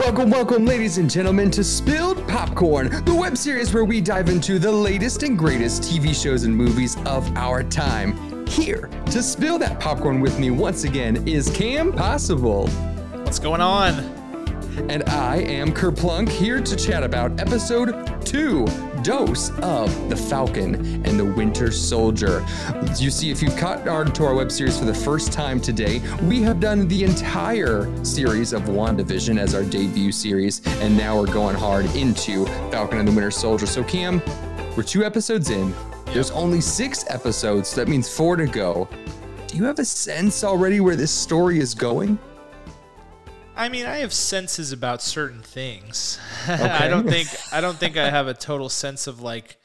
Welcome, welcome, ladies and gentlemen, to Spilled Popcorn, the web series where we dive into the latest and greatest TV shows and movies of our time. Here to spill that popcorn with me once again is Cam Possible. What's going on? And I am Kerplunk here to chat about episode two dose of The Falcon and the Winter Soldier. You see, if you've caught on to our web series for the first time today, we have done the entire series of WandaVision as our debut series, and now we're going hard into Falcon and the Winter Soldier. So, Cam, we're two episodes in. There's only six episodes, so that means four to go. Do you have a sense already where this story is going? I mean, I have senses about certain things. Okay. I don't think I don't think I have a total sense of like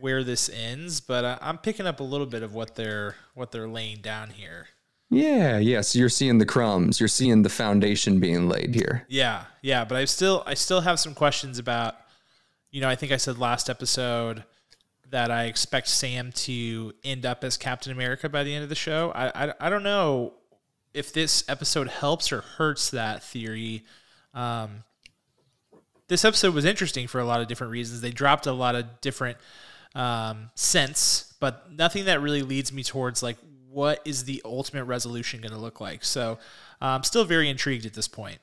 where this ends, but I, I'm picking up a little bit of what they're what they're laying down here. Yeah, yeah. So you're seeing the crumbs. You're seeing the foundation being laid here. Yeah, yeah. But I still I still have some questions about. You know, I think I said last episode that I expect Sam to end up as Captain America by the end of the show. I I, I don't know if this episode helps or hurts that theory. Um, this episode was interesting for a lot of different reasons. They dropped a lot of different um, sense, but nothing that really leads me towards like what is the ultimate resolution going to look like. So I'm still very intrigued at this point.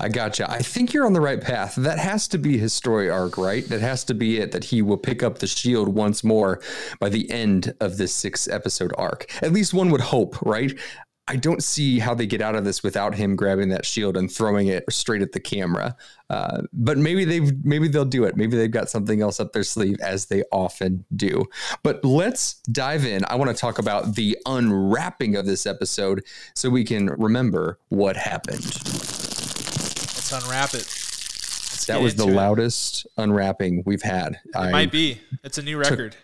I gotcha. I think you're on the right path. That has to be his story arc, right? That has to be it that he will pick up the shield once more by the end of this six episode arc. At least one would hope, right? I don't see how they get out of this without him grabbing that shield and throwing it straight at the camera. Uh, but maybe they've maybe they'll do it. Maybe they've got something else up their sleeve, as they often do. But let's dive in. I want to talk about the unwrapping of this episode, so we can remember what happened. Let's unwrap it. Let's that was the it. loudest unwrapping we've had. It I might be. It's a new record. Took,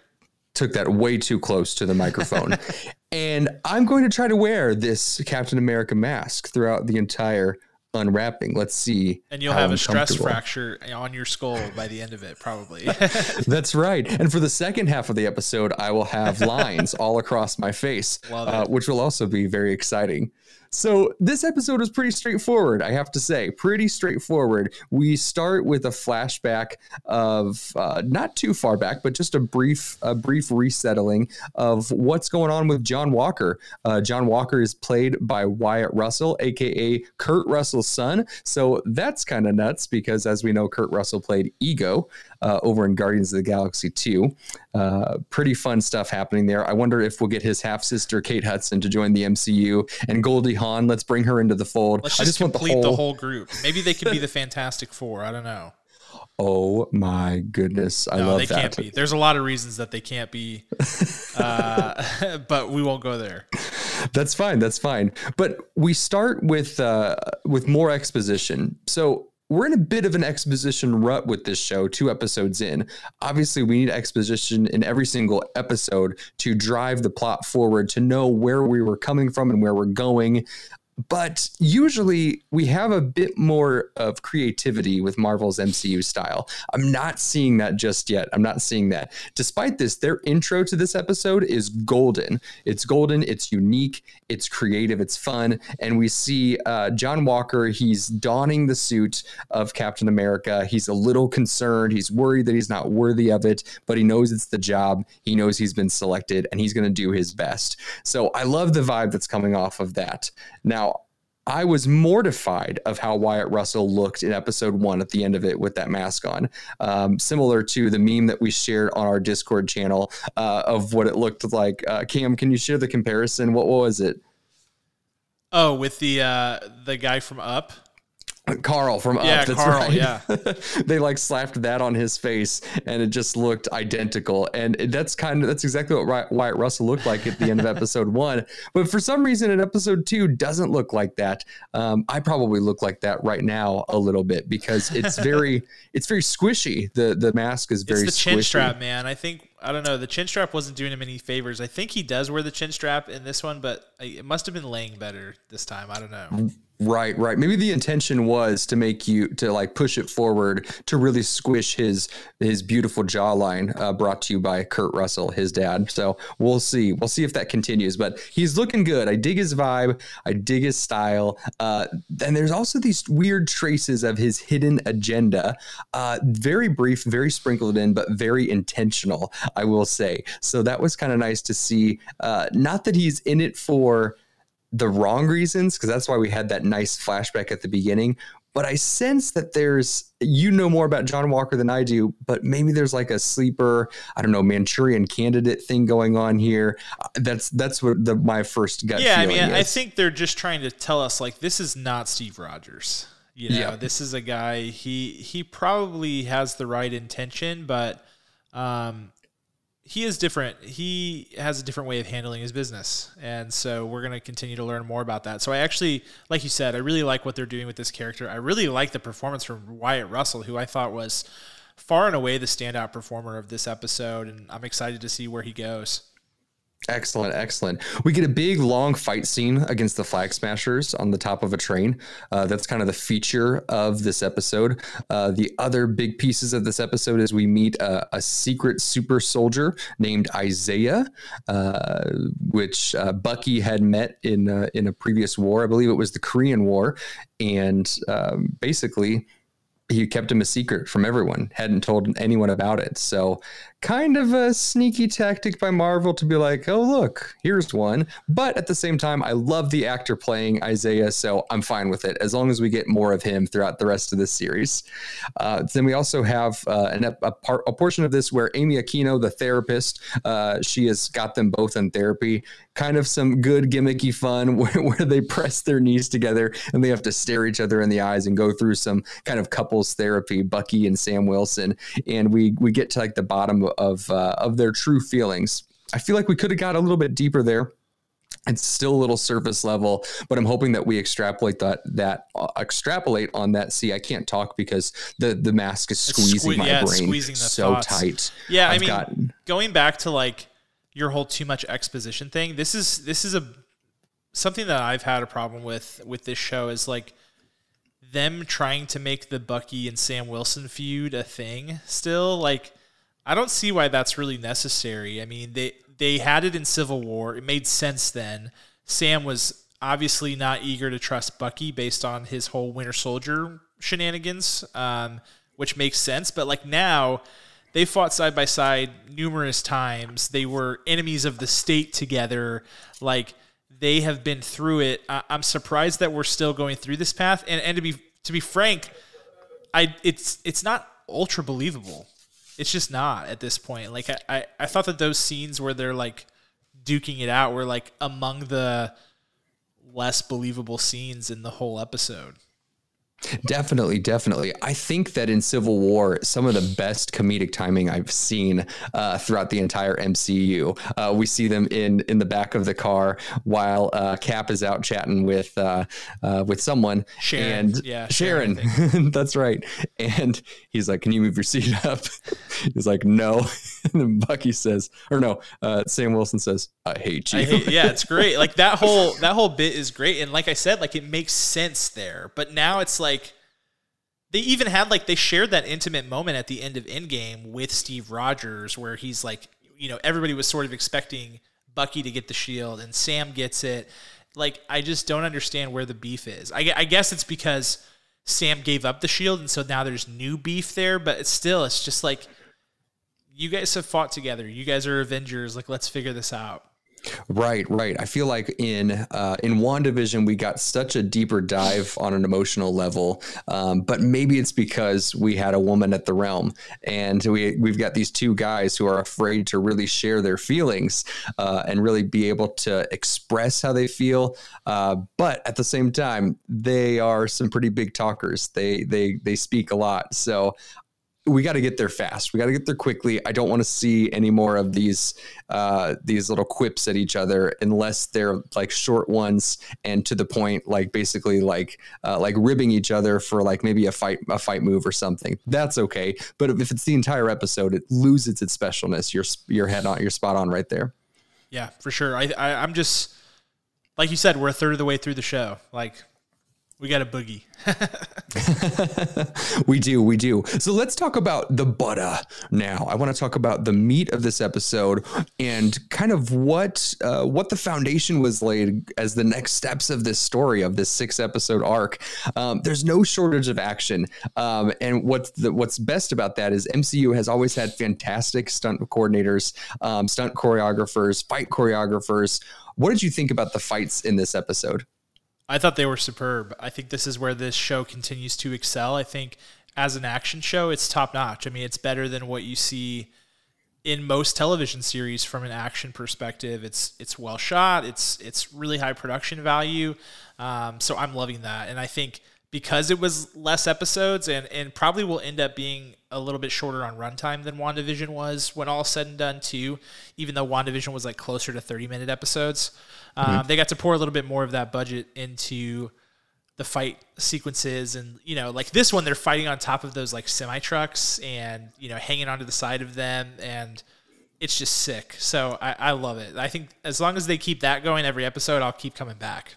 took that way too close to the microphone. and I'm going to try to wear this Captain America mask throughout the entire unwrapping. Let's see. And you'll have a stress fracture on your skull by the end of it, probably. That's right. And for the second half of the episode, I will have lines all across my face, uh, which will also be very exciting. So this episode is pretty straightforward, I have to say, pretty straightforward. We start with a flashback of uh, not too far back, but just a brief, a brief resettling of what's going on with John Walker. Uh, John Walker is played by Wyatt Russell, aka Kurt Russell's son. So that's kind of nuts because, as we know, Kurt Russell played Ego uh, over in Guardians of the Galaxy 2. Uh, pretty fun stuff happening there. I wonder if we'll get his half sister Kate Hudson to join the MCU and Goldie Hawn. Let's bring her into the fold. Let's just, I just complete want the whole... the whole group. Maybe they could be the Fantastic Four. I don't know. Oh my goodness. I no, love they that. can't be. There's a lot of reasons that they can't be, uh, but we won't go there. That's fine. That's fine. But we start with uh, with more exposition. So we're in a bit of an exposition rut with this show, two episodes in. Obviously, we need exposition in every single episode to drive the plot forward, to know where we were coming from and where we're going but usually we have a bit more of creativity with Marvel's MCU style. I'm not seeing that just yet. I'm not seeing that. Despite this, their intro to this episode is golden. It's golden, it's unique, it's creative, it's fun. And we see uh, John Walker, he's donning the suit of Captain America. He's a little concerned. He's worried that he's not worthy of it, but he knows it's the job. He knows he's been selected and he's going to do his best. So I love the vibe that's coming off of that. Now, I was mortified of how Wyatt Russell looked in episode one at the end of it with that mask on, um, similar to the meme that we shared on our Discord channel uh, of what it looked like. Uh, Cam, can you share the comparison? What, was it? Oh, with the uh, the guy from Up. Carl from yeah, Up. That's Carl, right. Yeah, they like slapped that on his face, and it just looked identical. And that's kind of that's exactly what Wyatt Russell looked like at the end of episode one. But for some reason, in episode two, doesn't look like that. Um, I probably look like that right now a little bit because it's very it's very squishy. The the mask is very it's the squishy. chin strap, man. I think I don't know. The chin strap wasn't doing him any favors. I think he does wear the chin strap in this one, but it must have been laying better this time. I don't know. Right, right. Maybe the intention was to make you to like push it forward to really squish his his beautiful jawline. Uh, brought to you by Kurt Russell, his dad. So we'll see. We'll see if that continues. But he's looking good. I dig his vibe. I dig his style. Uh, and there's also these weird traces of his hidden agenda. Uh, very brief, very sprinkled in, but very intentional. I will say. So that was kind of nice to see. Uh, not that he's in it for the wrong reasons, because that's why we had that nice flashback at the beginning. But I sense that there's, you know more about John Walker than I do, but maybe there's like a sleeper, I don't know, Manchurian candidate thing going on here. Uh, that's that's what the, my first gut. Yeah, I mean, is. I think they're just trying to tell us like this is not Steve Rogers. You know, yeah. this is a guy. He he probably has the right intention, but um, he is different. He has a different way of handling his business. And so we're going to continue to learn more about that. So I actually, like you said, I really like what they're doing with this character. I really like the performance from Wyatt Russell, who I thought was far and away the standout performer of this episode. And I'm excited to see where he goes. Excellent, excellent. We get a big long fight scene against the Flag Smashers on the top of a train. Uh, that's kind of the feature of this episode. Uh, the other big pieces of this episode is we meet a, a secret super soldier named Isaiah, uh, which uh, Bucky had met in uh, in a previous war. I believe it was the Korean War, and um, basically he kept him a secret from everyone, hadn't told anyone about it. So kind of a sneaky tactic by Marvel to be like, oh, look, here's one. But at the same time, I love the actor playing Isaiah, so I'm fine with it as long as we get more of him throughout the rest of the series. Uh, then we also have uh, an, a, a, portion of this where Amy Aquino, the therapist, uh, she has got them both in therapy. Kind of some good gimmicky fun where, where they press their knees together and they have to stare each other in the eyes and go through some kind of couples therapy, Bucky and Sam Wilson. And we, we get to like the bottom of uh, of their true feelings. I feel like we could have got a little bit deeper there. It's still a little surface level, but I'm hoping that we extrapolate that that uh, extrapolate on that. See, I can't talk because the the mask is squeezing sque- my yeah, brain so thoughts. tight. Yeah, I've i mean, gotten... going back to like your whole too much exposition thing. This is this is a something that I've had a problem with with this show is like them trying to make the Bucky and Sam Wilson feud a thing still like I don't see why that's really necessary. I mean, they they had it in Civil War. It made sense then. Sam was obviously not eager to trust Bucky based on his whole Winter Soldier shenanigans, um, which makes sense. But like now, they fought side by side numerous times. They were enemies of the state together. Like they have been through it. I- am surprised that we're still going through this path. And and to be to be frank, I it's it's not ultra believable it's just not at this point. Like I, I, I thought that those scenes where they're like duking it out were like among the less believable scenes in the whole episode. Definitely, definitely. I think that in Civil War, some of the best comedic timing I've seen uh, throughout the entire MCU. Uh, we see them in in the back of the car while uh, Cap is out chatting with uh, uh, with someone. Sharon, and yeah, Sharon. Sharon that's right. And he's like, "Can you move your seat up?" he's like, "No." and then Bucky says, or no, uh, Sam Wilson says, "I hate you." I hate, yeah, it's great. Like that whole that whole bit is great, and like I said, like it makes sense there. But now it's like they even had like they shared that intimate moment at the end of Endgame with Steve Rogers where he's like, you know, everybody was sort of expecting Bucky to get the shield and Sam gets it. Like I just don't understand where the beef is. I, I guess it's because Sam gave up the shield and so now there's new beef there, but it's still it's just like you guys have fought together. You guys are Avengers. Like let's figure this out. Right, right. I feel like in uh, in Wandavision we got such a deeper dive on an emotional level, um, but maybe it's because we had a woman at the realm, and we we've got these two guys who are afraid to really share their feelings uh, and really be able to express how they feel. Uh, but at the same time, they are some pretty big talkers. They they they speak a lot. So we got to get there fast. We got to get there quickly. I don't want to see any more of these uh, these little quips at each other unless they're like short ones and to the point, like basically like uh, like ribbing each other for like maybe a fight a fight move or something. That's okay. But if it's the entire episode, it loses its specialness. You're you're head on. You're spot on right there. Yeah, for sure. I, I I'm just like you said, we're a third of the way through the show. Like we got a boogie. we do, we do. So let's talk about the butter now. I want to talk about the meat of this episode and kind of what uh, what the foundation was laid as the next steps of this story of this six episode arc. Um, there's no shortage of action, um, and what's the, what's best about that is MCU has always had fantastic stunt coordinators, um, stunt choreographers, fight choreographers. What did you think about the fights in this episode? I thought they were superb. I think this is where this show continues to excel. I think as an action show, it's top notch. I mean, it's better than what you see in most television series from an action perspective. It's it's well shot. It's it's really high production value. Um, so I'm loving that, and I think because it was less episodes and and probably will end up being a little bit shorter on runtime than WandaVision was when all said and done too. Even though WandaVision was like closer to 30 minute episodes. Um, mm-hmm. They got to pour a little bit more of that budget into the fight sequences, and you know, like this one, they're fighting on top of those like semi trucks, and you know, hanging onto the side of them, and it's just sick. So I, I love it. I think as long as they keep that going every episode, I'll keep coming back.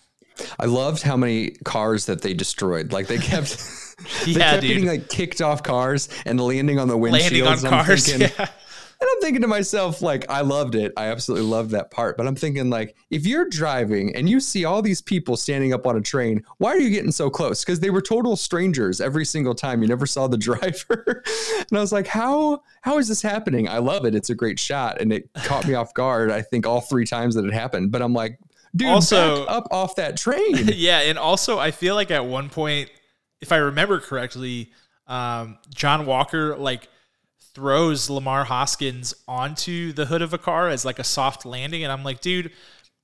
I loved how many cars that they destroyed. Like they kept, they yeah, kept dude. getting like kicked off cars and landing on the windshields. Landing on cars. Thinking, yeah. And I'm thinking to myself, like, I loved it. I absolutely loved that part. But I'm thinking, like, if you're driving and you see all these people standing up on a train, why are you getting so close? Because they were total strangers every single time. You never saw the driver. and I was like, how how is this happening? I love it. It's a great shot. And it caught me off guard, I think, all three times that it happened. But I'm like, dude, also up off that train. yeah. And also I feel like at one point, if I remember correctly, um, John Walker like throws Lemar Hoskins onto the hood of a car as like a soft landing. And I'm like, dude,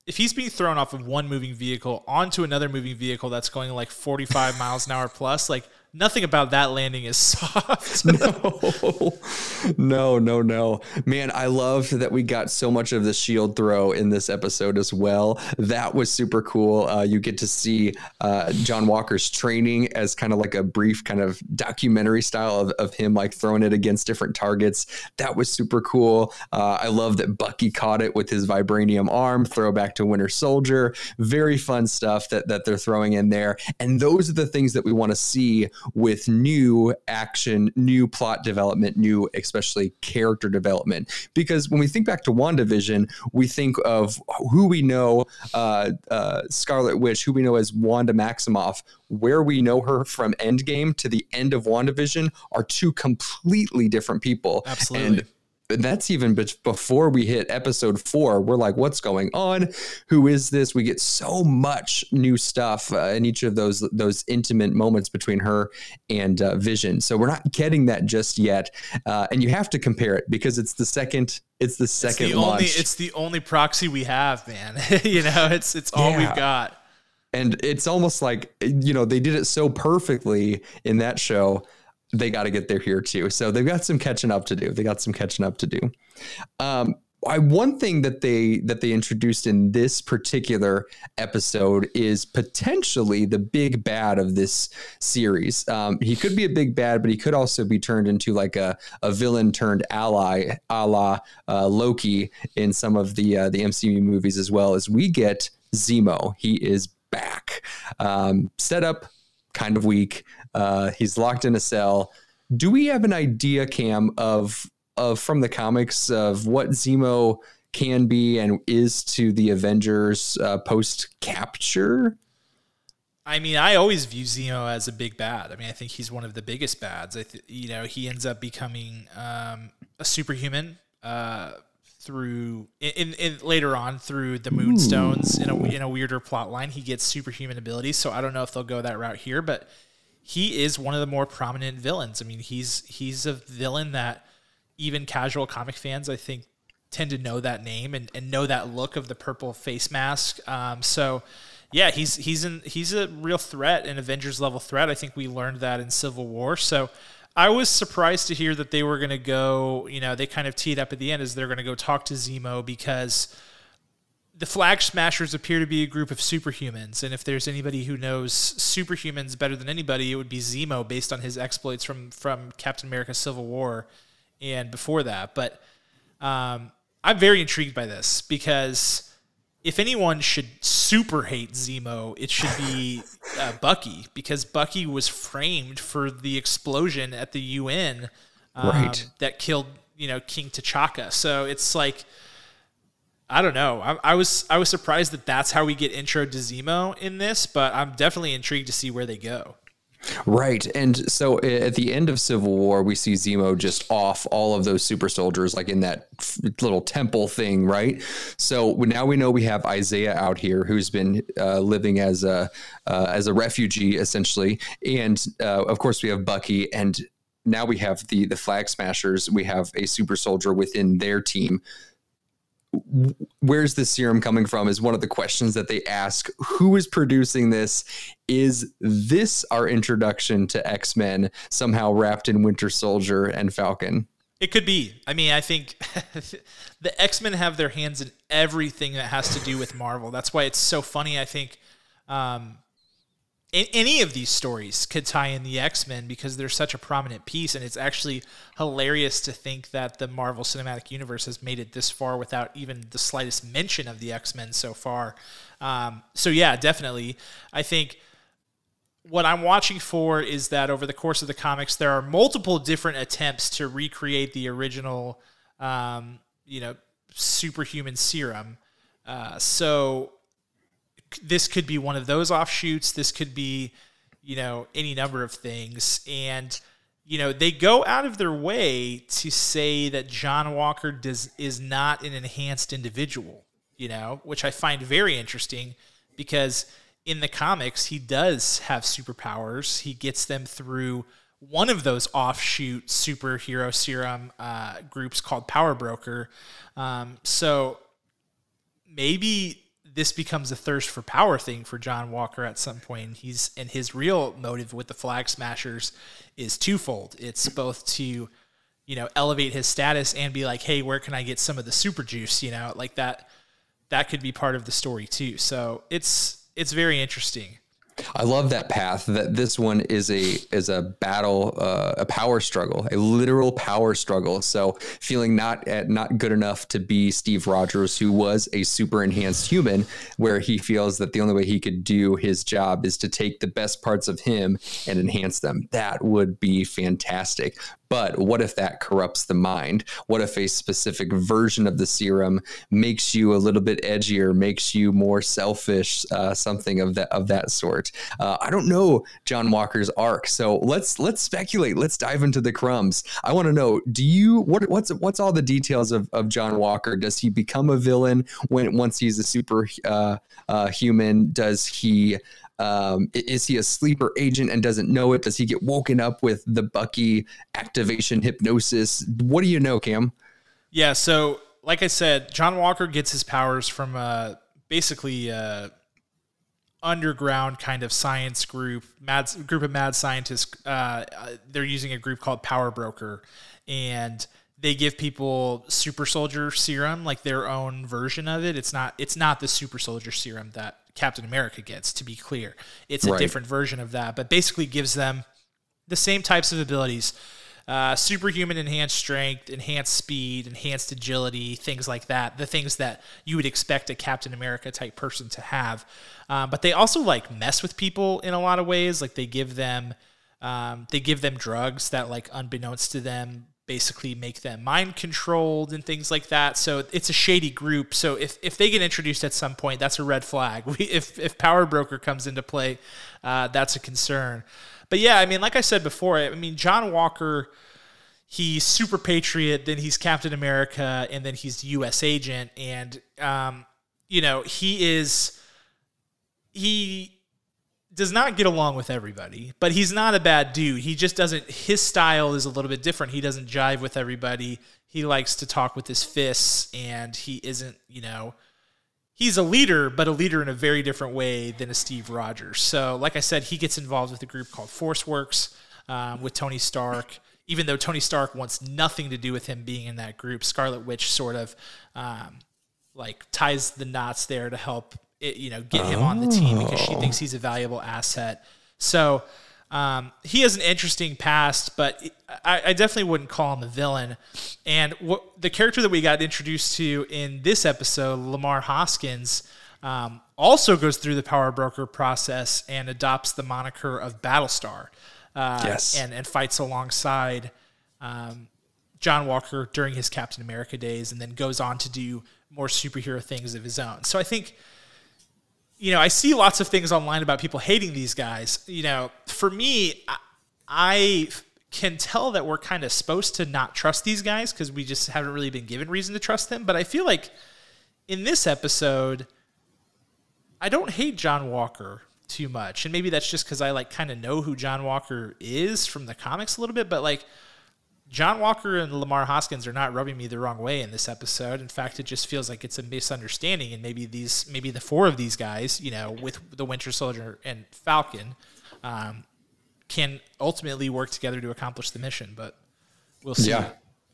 if he's being thrown off of one moving vehicle onto another moving vehicle that's going like 45 miles an hour plus, like nothing about that landing is soft. no, no, no, no. Man, I loved that we got so much of the shield throw in this episode as well. That was super cool. Uh, you get to see uh, John Walker's training as kind of like a brief kind of documentary style of, of him like throwing it against different targets. That was super cool. Uh, I love that Bucky caught it with his vibranium arm, throwback to Winter Soldier. Very fun stuff that, that they're throwing in there. And those are the things that we want to see with new action, new plot development, new especially character development. Because when we think back to WandaVision, we think of who we know, uh, uh, Scarlet Witch, who we know as Wanda Maximoff, where we know her from Endgame to the end of WandaVision are two completely different people. Absolutely. And that's even before we hit episode four. We're like, what's going on? Who is this? We get so much new stuff uh, in each of those those intimate moments between her and uh, Vision. So we're not getting that just yet, uh, and you have to compare it because it's the second. It's the second it's the launch. Only, it's the only proxy we have, man. you know, it's it's all yeah. we've got. And it's almost like you know they did it so perfectly in that show they got to get there here too. So they've got some catching up to do. They got some catching up to do. Um, I, one thing that they that they introduced in this particular episode is potentially the big bad of this series. Um, he could be a big bad, but he could also be turned into like a, a villain turned ally, a la uh, Loki in some of the uh, the MCU movies as well. As we get Zemo, he is back. Um, set up kind of weak. Uh, he's locked in a cell. Do we have an idea, Cam, of of from the comics of what Zemo can be and is to the Avengers uh, post capture? I mean, I always view Zemo as a big bad. I mean, I think he's one of the biggest bads. I th- you know, he ends up becoming um, a superhuman uh, through in, in, later on through the Moonstones in a in a weirder plot line. He gets superhuman abilities, so I don't know if they'll go that route here, but he is one of the more prominent villains. I mean, he's he's a villain that even casual comic fans, I think, tend to know that name and, and know that look of the purple face mask. Um, so yeah, he's he's in he's a real threat, an Avengers level threat. I think we learned that in Civil War. So I was surprised to hear that they were going to go. You know, they kind of teed up at the end as they're going to go talk to Zemo because the Flag Smashers appear to be a group of superhumans, and if there's anybody who knows superhumans better than anybody, it would be Zemo, based on his exploits from from Captain America: Civil War and before that. But um, I'm very intrigued by this because if anyone should super hate Zemo, it should be uh, Bucky because Bucky was framed for the explosion at the UN um, right. that killed you know King T'Chaka. So it's like I don't know. I, I, was I was surprised that that's how we get intro to Zemo in this, but I'm definitely intrigued to see where they go. Right. And so at the end of Civil War, we see Zemo just off all of those super soldiers, like in that little temple thing, right? So now we know we have Isaiah out here who's been uh, living as a uh, as a refugee essentially, and uh, of course we have Bucky, and now we have the the Flag Smashers. We have a super soldier within their team where's the serum coming from is one of the questions that they ask. Who is producing this? Is this our introduction to x-men somehow wrapped in winter soldier and falcon? It could be. I mean i think the x-men have their hands in everything that has to do with marvel. That's why it's so funny i think um, any of these stories could tie in the X-Men because they're such a prominent piece and it's actually hilarious to think that the Marvel Cinematic Universe has made it this far without even the slightest mention of the X-Men so far. Um, so yeah, definitely. I think what I'm watching for is that over the course of the comics, there are multiple different attempts to recreate the original, um, you know, superhuman serum. Uh, so this could be one of those offshoots. This could be, you know, any number of things. And, you know, they go out of their way to say that John Walker does is not an enhanced individual, you know, which I find very interesting because in the comics he does have superpowers. He gets them through one of those offshoot superhero serum uh, groups called Power Broker. Um, so maybe this becomes a thirst for power thing for John Walker at some point. He's and his real motive with the Flag Smashers is twofold. It's both to, you know, elevate his status and be like, hey, where can I get some of the super juice? You know, like that. That could be part of the story too. So it's it's very interesting. I love that path. That this one is a is a battle, uh, a power struggle, a literal power struggle. So feeling not at, not good enough to be Steve Rogers, who was a super enhanced human, where he feels that the only way he could do his job is to take the best parts of him and enhance them. That would be fantastic. But what if that corrupts the mind? What if a specific version of the serum makes you a little bit edgier, makes you more selfish, uh, something of that of that sort? Uh, I don't know John Walker's arc, so let's let's speculate. Let's dive into the crumbs. I want to know: Do you what what's what's all the details of, of John Walker? Does he become a villain when once he's a super uh, uh human? Does he um, is he a sleeper agent and doesn't know it? Does he get woken up with the Bucky activation hypnosis? What do you know, Cam? Yeah, so like I said, John Walker gets his powers from uh, basically uh, underground kind of science group, mad group of mad scientists. Uh, they're using a group called Power Broker, and they give people super soldier serum, like their own version of it. It's not it's not the super soldier serum that Captain America gets, to be clear. It's a right. different version of that, but basically gives them the same types of abilities. Uh, superhuman enhanced strength, enhanced speed, enhanced agility, things like that. The things that you would expect a Captain America type person to have. Um, but they also like mess with people in a lot of ways. Like they give them, um, they give them drugs that like unbeknownst to them basically make them mind controlled and things like that. So it's a shady group. So if, if they get introduced at some point, that's a red flag. We, if, if Power Broker comes into play, uh, that's a concern. But yeah, I mean, like I said before, I mean, John Walker, he's super patriot, then he's Captain America, and then he's the U.S. agent. And, um, you know, he is, he does not get along with everybody, but he's not a bad dude. He just doesn't, his style is a little bit different. He doesn't jive with everybody. He likes to talk with his fists, and he isn't, you know, he's a leader, but a leader in a very different way than a Steve Rogers. So, like I said, he gets involved with a group called ForceWorks. um, with Tony Stark. Even though Tony Stark wants nothing to do with him being in that group, Scarlet Witch sort of um, like ties the knots there to help it, you know get him on the team because she thinks he's a valuable asset. So um, he has an interesting past, but I, I, definitely wouldn't call him a villain. And what, the character that we got introduced to in this episode, Lemar Hoskins, um, also goes through the power broker process and adopts the moniker of Battlestar. Uh, yes. And, and fights alongside um, John Walker during his Captain America days, and then goes on to do more superhero things of his own. So I think you know, I see lots of things online about people hating these guys. You know, for me, I, I can tell that we're kind of supposed to not trust these guys because we just haven't really been given reason to trust them. But I feel like in this episode, I don't hate John Walker too much. And maybe that's just because I like kind of know who John Walker is from the comics a little bit. But like, John Walker and Lemar Hoskins are not rubbing me the wrong way in this episode. In fact, it just feels like it's a misunderstanding, and maybe these, maybe the four of these guys, you know, with the Winter Soldier and Falcon, um, can ultimately work together to accomplish the mission. But we'll see. Yeah,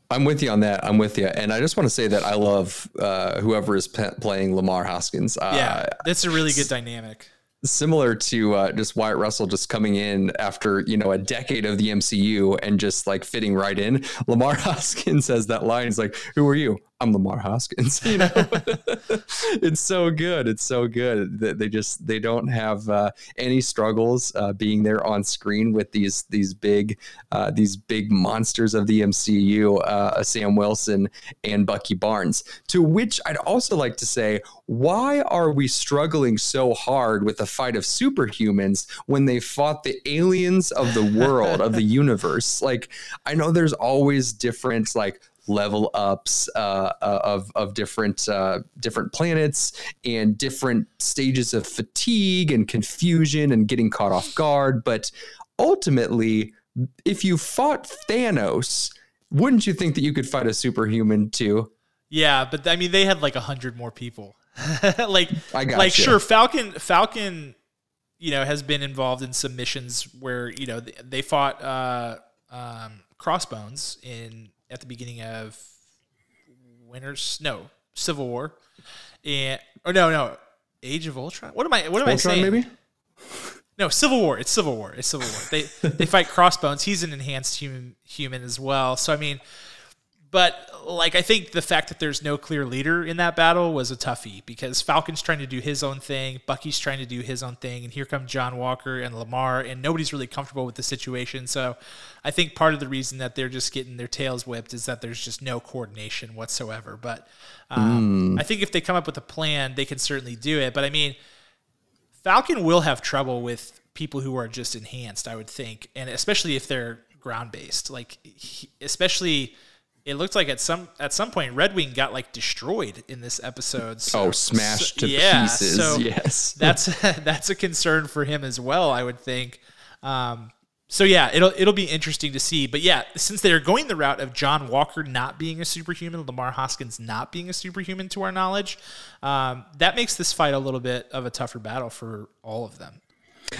I'm with you on that. I'm with you, and I just want to say that I love uh, whoever is pe- playing Lemar Hoskins. Uh, yeah, that's a really good dynamic similar to uh, just Wyatt Russell just coming in after you know a decade of the MCU and just like fitting right in. Lemar Hoskins says that line. He's like, "Who are you? I'm Lemar Hoskins." You know, it's so good. It's so good that they just they don't have uh, any struggles uh, being there on screen with these these big uh, these big monsters of the MCU, uh, Sam Wilson and Bucky Barnes. To which I'd also like to say, why are we struggling so hard with the fight of superhumans when they fought the aliens of the world of the universe? Like, I know there's always different like level ups uh, uh, of of different uh, different planets and different stages of fatigue and confusion and getting caught off guard. But ultimately, if you fought Thanos, wouldn't you think that you could fight a superhuman too? Yeah, but I mean, they had like a hundred more people. like, I got like you. sure, Falcon, Falcon, you know, has been involved in some missions where you know they fought uh, um, Crossbones in at the beginning of Winter's no Civil War, and or no no Age of Ultron. What am I? What am Ultron, I saying? Maybe. No, Civil War. It's Civil War. It's Civil War. They they fight Crossbones. He's an enhanced human human as well. So I mean, but like I think the fact that there's no clear leader in that battle was a toughie because Falcon's trying to do his own thing, Bucky's trying to do his own thing, and here come John Walker and Lemar, and nobody's really comfortable with the situation. So I think part of the reason that they're just getting their tails whipped is that there's just no coordination whatsoever. But um, mm. I think if they come up with a plan, they can certainly do it. But I mean, Falcon will have trouble with people who are just enhanced, I would think, and especially if they're ground based, like he, especially it looked like at some at some point Red Wing got like destroyed in this episode. So, oh, smashed so, to yeah, pieces. So yes, that's that's a concern for him as well. I would think. Um, so yeah, it'll it'll be interesting to see. But yeah, since they're going the route of John Walker not being a superhuman, Lemar Hoskins not being a superhuman, to our knowledge, um, that makes this fight a little bit of a tougher battle for all of them.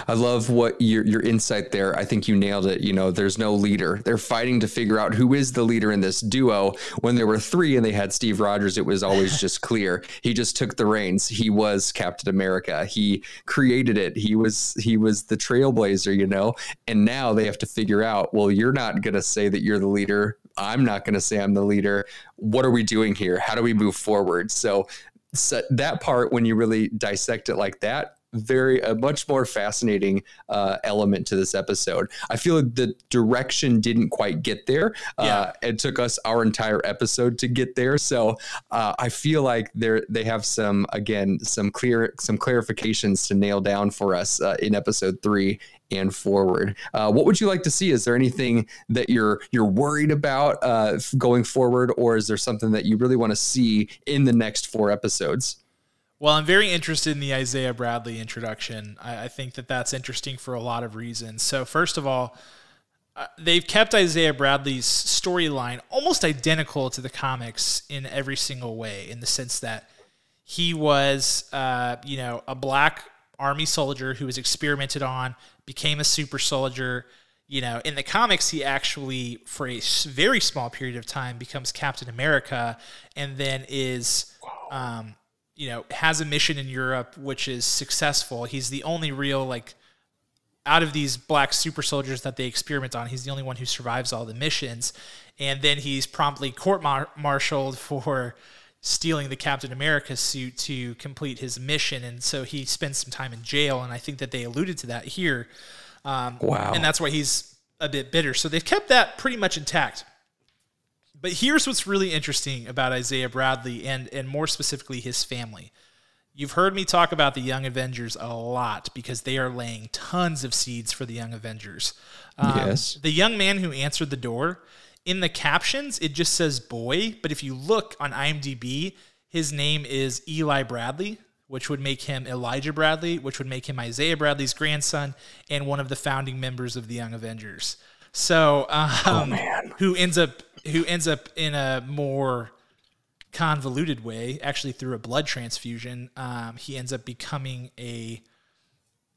I love what your your insight there. I think you nailed it. You know, there's no leader. They're fighting to figure out who is the leader in this duo. When there were three and they had Steve Rogers, it was always just clear. He just took the reins. He was Captain America. He created it. He was he was the trailblazer, you know. And now they have to figure out, well, you're not going to say that you're the leader. I'm not going to say I'm the leader. What are we doing here? How do we move forward? So, so that part when you really dissect it like that very a much more fascinating uh, element to this episode. I feel like the direction didn't quite get there. Uh, yeah. it took us our entire episode to get there. So uh, I feel like they they have some again some clear some clarifications to nail down for us uh, in episode three and forward. Uh, what would you like to see? Is there anything that you're you're worried about uh, going forward, or is there something that you really want to see in the next four episodes? Well, I'm very interested in the Isaiah Bradley introduction. I, I think that that's interesting for a lot of reasons. So, first of all, uh, they've kept Isaiah Bradley's storyline almost identical to the comics in every single way, in the sense that he was, uh, you know, a black army soldier who was experimented on, became a super soldier, you know, in the comics, he actually, for a very small period of time, becomes Captain America and then is, um, you know, has a mission in Europe which is successful. He's the only real, like, out of these black super soldiers that they experiment on, he's the only one who survives all the missions. And then he's promptly court martialed for stealing the Captain America suit to complete his mission. And so he spends some time in jail. And I think that they alluded to that here. Um, wow. And that's why he's a bit bitter. So they've kept that pretty much intact. But here's what's really interesting about Isaiah Bradley and, and more specifically his family. You've heard me talk about the Young Avengers a lot because they are laying tons of seeds for the Young Avengers. Um, yes. The young man who answered the door, in the captions, it just says boy, but if you look on IMDb, his name is Eli Bradley, which would make him Elijah Bradley, which would make him Isaiah Bradley's grandson and one of the founding members of the Young Avengers. So, um, oh, who ends up who ends up in a more convoluted way, actually through a blood transfusion, um, he ends up becoming a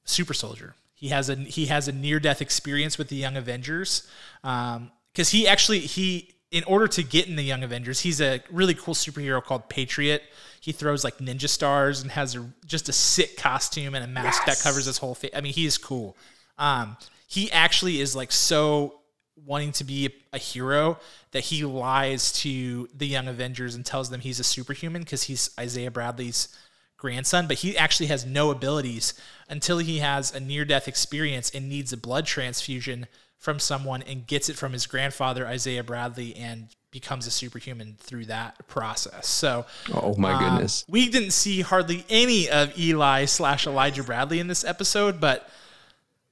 super soldier. He has a he has a near death experience with the Young Avengers because um, he actually he in order to get in the Young Avengers, he's a really cool superhero called Patriot. He throws like ninja stars and has a, just a sick costume and a mask yes. that covers his whole face. I mean, he is cool. Um, he actually is like so wanting to be a, hero that he lies to the young Avengers and tells them he's a superhuman because he's Isaiah Bradley's grandson, but he actually has no abilities until he has a near death experience and needs a blood transfusion from someone and gets it from his grandfather, Isaiah Bradley, and becomes a superhuman through that process. So, oh my um, goodness, we didn't see hardly any of Eli slash Elijah Bradley in this episode, but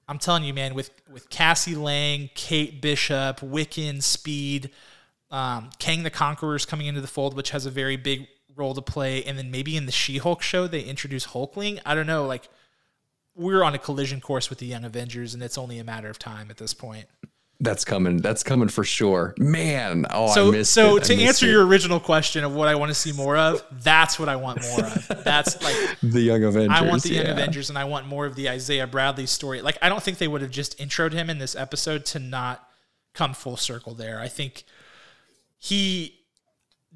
I'm telling you, man, with with Cassie Lang, Kate Bishop, Wiccan, Speed, um, Kang the Conqueror's coming into the fold, which has a very big role to play, and then maybe in the She-Hulk show they introduce Hulkling. I don't know, like we're on a collision course with the Young Avengers, and it's only a matter of time at this point. That's coming. That's coming for sure, man. Oh, so I missed so it. to answer it. your original question of what I want to see more of, that's what I want more of. That's like the Young Avengers. I want the Young Avengers, and I want more of the Isaiah Bradley story. Like I don't think they would have just introed him in this episode to not come full circle there. I think he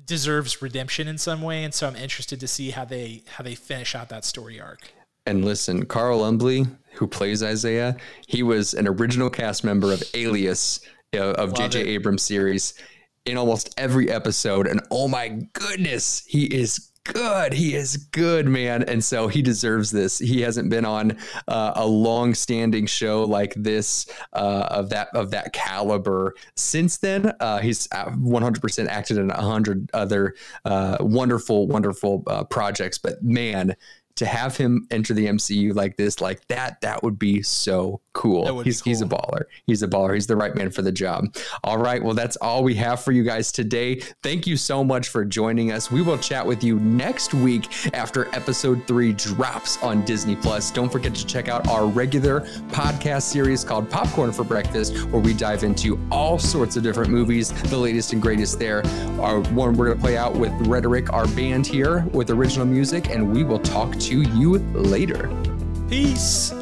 deserves redemption in some way, and so I'm interested to see how they how they finish out that story arc. And listen, Carl Lumbly, who plays Isaiah, he was an original cast member of Alias uh, of J.J. Abrams series in almost every episode. And oh my goodness, he is good. He is good, man. And so he deserves this. He hasn't been on uh, a long-standing show like this uh, of that of that caliber since then. Uh, he's 100% acted in a hundred other uh, wonderful, wonderful uh, projects. But man, to have him enter the MCU like this, like that, that would be so cool. He's cool. he's a baller. He's a baller. He's the right man for the job. All right. Well, that's all we have for you guys today. Thank you so much for joining us. We will chat with you next week after episode three drops on Disney Plus. Don't forget to check out our regular podcast series called Popcorn for Breakfast, where we dive into all sorts of different movies, the latest and greatest there. Our one we're gonna play out with Rhetoric, our band here with original music, and we will talk to you later. Peace.